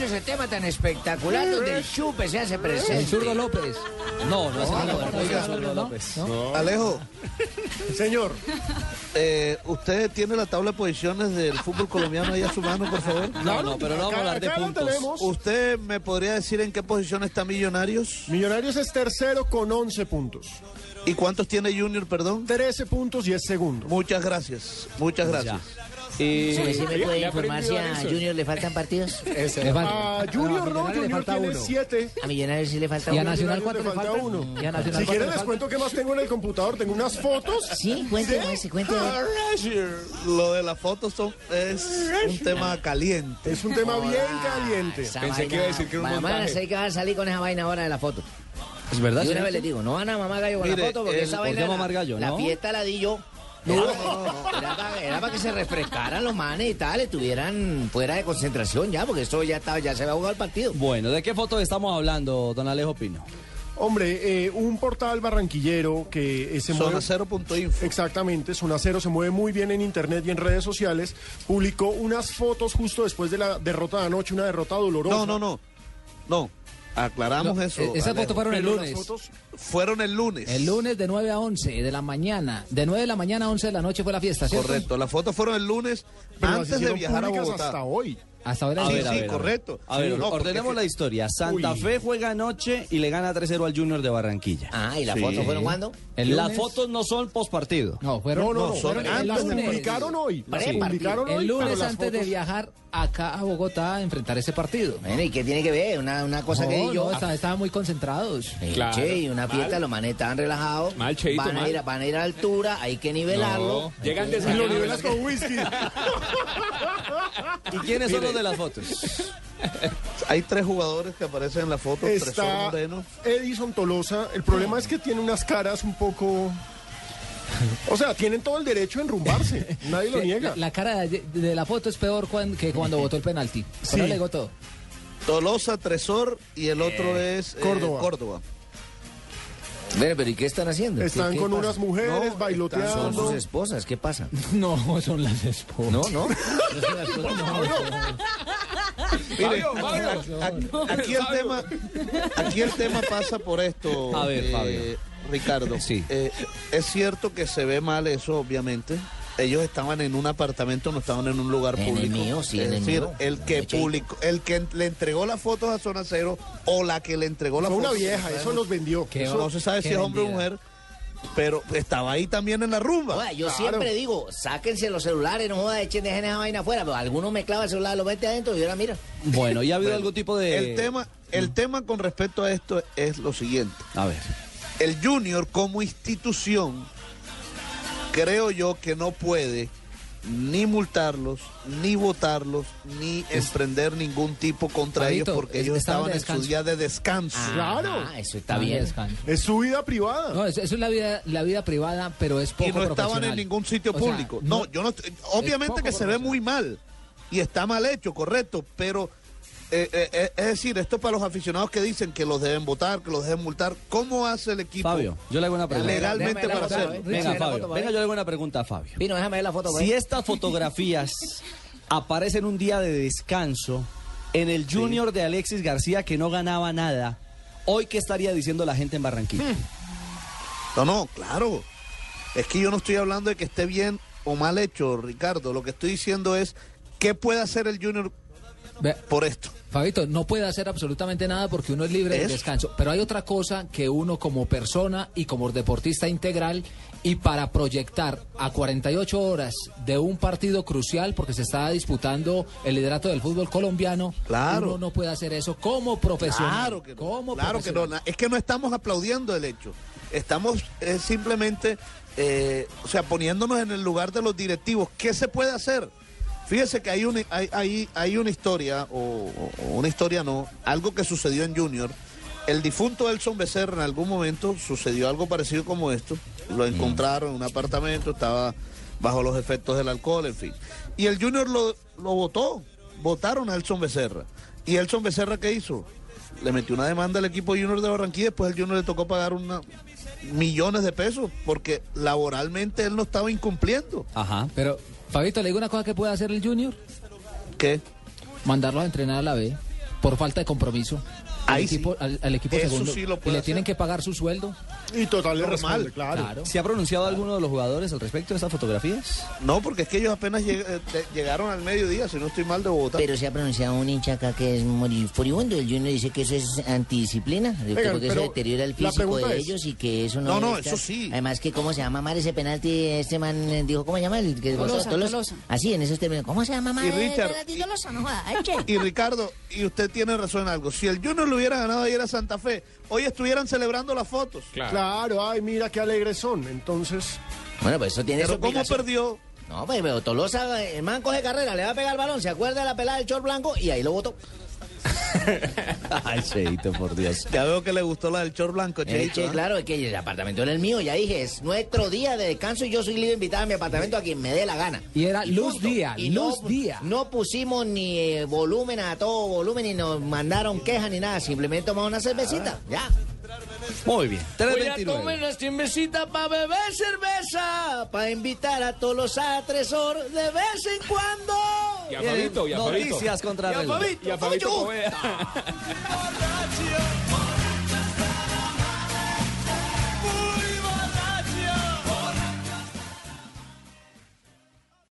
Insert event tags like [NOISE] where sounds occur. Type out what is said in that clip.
ese tema tan espectacular donde el chupe se hace presente. El zurdo López. No, no es No, López. Alejo, Señor, [LAUGHS] eh, ¿usted tiene la tabla de posiciones del fútbol colombiano ahí a su mano, por favor? No, no, pero no vamos a hablar de puntos. ¿Usted me podría decir en qué posición está Millonarios? Millonarios es tercero con 11 puntos. ¿Y cuántos tiene Junior, perdón? 13 puntos y es segundo. Muchas gracias, muchas gracias. ¿Sí me puede informar si a eso. Junior le faltan partidos? [LAUGHS] Le falta. A Junior no, le Junior falta tiene uno. 7. A Millonarios sí le falta Y a uno. Nacional cuánto le le falta falta? uno. Y a Nacional Si quieren le les falta? cuento qué más tengo en el computador. Tengo unas fotos. Sí, cuénteme, ese, cuénteme. Lo de las fotos son, es un tema caliente. Es un tema bien caliente. Pensé que iba a decir que era un a montaje. hacer que van a salir con esa vaina ahora de la foto. es verdad, Y una vez les digo, no van a mamar gallo con Mire, la foto porque el- esa ¿por vaina. la- gallo, La no? fiesta la di yo. Era, era para, era para que se refrescaran los manes y tal, estuvieran fuera de concentración ya, porque esto ya estaba, ya se había jugado el partido. Bueno, ¿de qué foto estamos hablando, don Alejo Pino? Hombre, eh, un portal barranquillero que eh, se mueve... Zona0.info. Exactamente, Zona Cero se mueve muy bien en internet y en redes sociales. Publicó unas fotos justo después de la derrota de anoche, una derrota dolorosa. No, no, no. No, aclaramos No, eso. eh, esas Alejo. fotos fueron el las lunes. fotos- Fueron el lunes. El lunes de 9 a 11 de la mañana. De 9 de la mañana a 11 de la noche fue la fiesta, ¿cierto? Correcto, las fotos fueron el lunes pero antes de viajar a Bogotá. hasta hoy. Hasta ahora Sí, sí, ver, ver. correcto. A ver, Sí, no, ordenemos la historia. Santa Uy. Fe juega anoche y le gana 3-0 al Junior de Barranquilla. Ah, ¿y las Sí. fotos fueron cuándo? Las fotos no son post partido. No, fueron. No, no, no, son fueron- antes publicaron hoy. Sí. publicaron. El lunes antes de viajar acá a Bogotá a enfrentar ese partido. Bueno, ¿y qué tiene que ver? Una, una cosa que yo. no, estaban, estaban muy concentrados. Claro. che, y una fiesta, los manes estaban relajados. Mal, Cheito, van, a ir, a- van a ir a altura, hay que nivelarlo. Llegan Y lo nivelas con whisky. [LAUGHS] ¿Y quiénes son los de las fotos? [LAUGHS] Hay tres jugadores que aparecen en la foto, tres Está son. Edison Tolosa. El problema es que tiene unas caras un poco... O sea, tienen todo el derecho a enrumbarse. [LAUGHS] Nadie lo niega. La, la cara de, de la foto es peor cuan- que cuando votó el penalti. Sí. Pero le digo todo. Tolosa, Tresor y el otro es eh, Córdoba. Córdoba. Bueno, pero ¿y qué están haciendo? Están ¿Qué- qué con pasa? unas mujeres No, Son bailoteando. sus esposas, ¿qué pasa? [LAUGHS] No, son las esposas. No, no. Mire, aquí, aquí el tema, aquí el tema pasa por esto. A ver, eh, Fabio. Ricardo. Sí. Eh, es cierto que se ve mal eso, obviamente. Ellos estaban en un apartamento, no estaban en un lugar En el público. mío, sí, es en el decir, mío. el que publicó, el que le entregó las fotos a Zona Cero o la que le entregó la Fue una foto. vieja, eso los vendió. Eso no se sabe si es hombre o mujer, pero estaba ahí también en la rumba. Oiga, yo Claro. siempre digo, sáquense los celulares, no joda, echen, dejen esa vaina afuera, pero alguno me clava el celular, lo mete adentro y ahora mira. Bueno, ¿y ha habido Bueno, algún tipo de...? El tema, el tema con respecto a esto es lo siguiente. A ver. El Junior como institución, creo yo que no puede ni multarlos, ni votarlos, ni emprender ningún tipo contra ellos porque es- ellos estaban de en su día de descanso. Claro. Ah, eso está Ah, bien. descanso. Es su vida privada. No, eso, eso es la vida, la vida privada, pero es poco y no estaban en ningún sitio O sea, público. no, yo no. estoy- Obviamente que se ve muy mal y está mal hecho, correcto, pero eh, eh, eh, es decir, esto para los aficionados que dicen que los deben votar, que los deben multar. ¿Cómo hace el equipo? Fabio, yo le hago una pregunta. Legalmente para hacerlo. Venga, Fabio. foto, Venga, yo le hago una pregunta a Fabio. Pino, déjame ver la foto. Si estas fotografías [LAUGHS] aparecen un día de descanso en el Junior de Alexis García que no ganaba nada, hoy qué estaría diciendo la gente en Barranquilla? No, no, claro. Es que yo no estoy hablando de que esté bien o mal hecho, Ricardo. Lo que estoy diciendo es qué puede hacer el Junior Ve- por esto. Fabito, no puede hacer absolutamente nada porque uno es libre de descanso. Pero hay otra cosa que uno como persona y como deportista integral y para proyectar a 48 horas de un partido crucial porque se está disputando el liderato del fútbol colombiano, Claro. uno no puede hacer eso como profesional. Claro que no. Como Claro que no. profesional. na- Es que no estamos aplaudiendo el hecho. Estamos eh, simplemente, eh, o sea, poniéndonos en el lugar de los directivos. ¿Qué se puede hacer? Fíjese que hay una, hay, hay, hay una historia, o, o- o una historia no, algo que sucedió en Junior. El difunto Elson Becerra en algún momento sucedió algo parecido como esto. Lo encontraron en un apartamento, estaba bajo los efectos del alcohol, en fin. Y el Junior lo, lo votó, votaron a Elson Becerra. ¿Y Elson Becerra qué hizo? Le metió una demanda al equipo Junior de Barranquilla, después el Junior le tocó pagar una, millones de pesos porque laboralmente él no estaba incumpliendo. Ajá. Pero, Fabito, le digo una cosa que puede hacer el Junior. ¿Qué? Mandarlos a entrenar a la B. por falta de compromiso. Al Ahí equipo, sí. al, al equipo Eso segundo. sí lo y le tienen que pagar su sueldo. Y total le Normal. responde, claro. Claro. ¿Se ha pronunciado alguno de los jugadores al respecto de estas fotografías? No, porque es que ellos apenas lleg- eh, llegaron al mediodía, si no estoy mal, de Bogotá. Pero se ha pronunciado un hincha acá que es mori- furibundo. El Junior dice que eso es antidisciplina. Yo Oigan, creo que eso deteriora el físico de es- ellos y que eso no. No, no, estar. eso sí. Además, que cómo se llama mal ese penalti. Este man eh, dijo, ¿cómo se llama? El que Tolosa, Tolosa. Así, en esos términos. ¿Cómo se llama mal Y el Richard, penalti y-? No. Y Ricardo, y usted tiene razón en algo. Si el Junior le hubiera ganado ayer a Santa Fe, hoy estuvieran celebrando las fotos. Claro, ay, mira qué alegres son. Entonces, Bueno, pues eso tiene su Pero ¿cómo perdió? No, pues pero Tolosa, el man coge carrera, le va a pegar el balón, se acuerda de la pelada del short blanco y ahí lo botó. [LAUGHS] Ay, Cheito, por Dios. Ya veo que le gustó la del short blanco, Eh, Cheito. che, ¿ah? claro, es que el apartamento era el mío, ya dije, es nuestro día de descanso y yo soy libre de invitar a mi apartamento a quien me dé la gana. Y era luz punto. día, Y luz no, día. No pusimos ni eh, volumen a todo volumen ni nos mandaron quejas ni nada, simplemente tomamos una cervecita, ya. Muy bien. Voy a 329. tomar una cervecita para beber cerveza, para invitar a todos los a Tresor de vez en cuando. Y a Fabito, y a Fabito. Noticias contra Y a reloj. Fabito, Y a Fabito Fabito. Poveda. [LAUGHS]